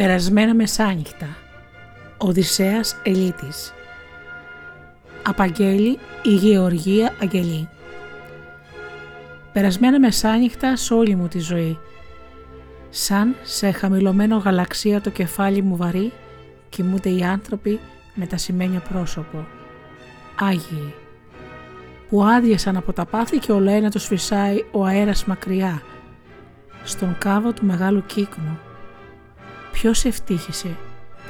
Περασμένα μεσάνυχτα. Οδυσσέας Ελίτης. Απαγγέλη η Γεωργία Αγγελή. Περασμένα μεσάνυχτα σ' όλη μου τη ζωή. Σαν σε χαμηλωμένο γαλαξία το κεφάλι μου βαρύ, κοιμούνται οι άνθρωποι με τα σημαίνια πρόσωπο. Άγιοι, που άδειασαν από τα πάθη και όλο ένα τους φυσάει ο αέρας μακριά, στον κάβο του μεγάλου κύκνου. Ποιος ευτύχησε,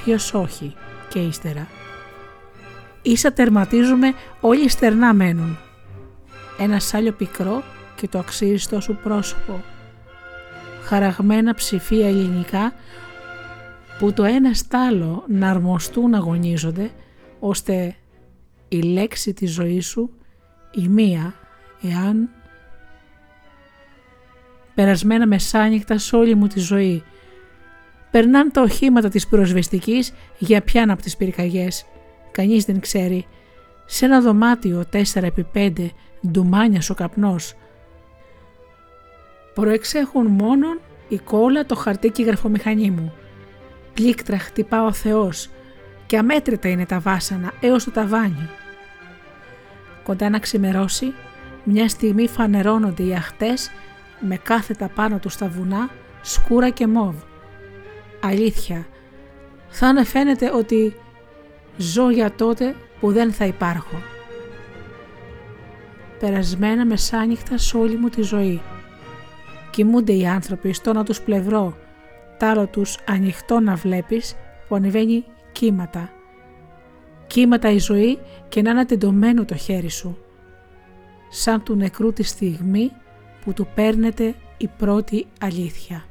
ποιος όχι και ύστερα. Ίσα τερματίζουμε όλοι στερνά μένουν. Ένας σάλιο πικρό και το αξίριστό σου πρόσωπο. Χαραγμένα ψηφία ελληνικά που το ένα στάλο να αρμοστούν αγωνίζονται ώστε η λέξη της ζωής σου η μία εάν περασμένα μεσάνυχτα σε όλη μου τη ζωή περνάν τα οχήματα της πυροσβεστικής για πιάνα από τις πυρκαγιές κανείς δεν ξέρει σε ένα δωμάτιο 4x5 ντουμάνιας ο καπνός προεξέχουν μόνον η κόλλα, το χαρτί και η γραφομηχανή μου. Πλήκτρα χτυπά ο Θεός και αμέτρητα είναι τα βάσανα έως το ταβάνι. Κοντά να ξημερώσει, μια στιγμή φανερώνονται οι αχτές με κάθετα πάνω τους στα βουνά, σκούρα και μόβ. Αλήθεια, θα φαίνεται ότι ζω για τότε που δεν θα υπάρχω. Περασμένα μεσάνυχτα σ' όλη μου τη ζωή Κοιμούνται οι άνθρωποι στο να τους πλευρό, τάλο τους ανοιχτό να βλέπεις που ανεβαίνει κύματα. Κύματα η ζωή και να είναι τεντωμένο το χέρι σου. Σαν του νεκρού τη στιγμή που του παίρνεται η πρώτη αλήθεια.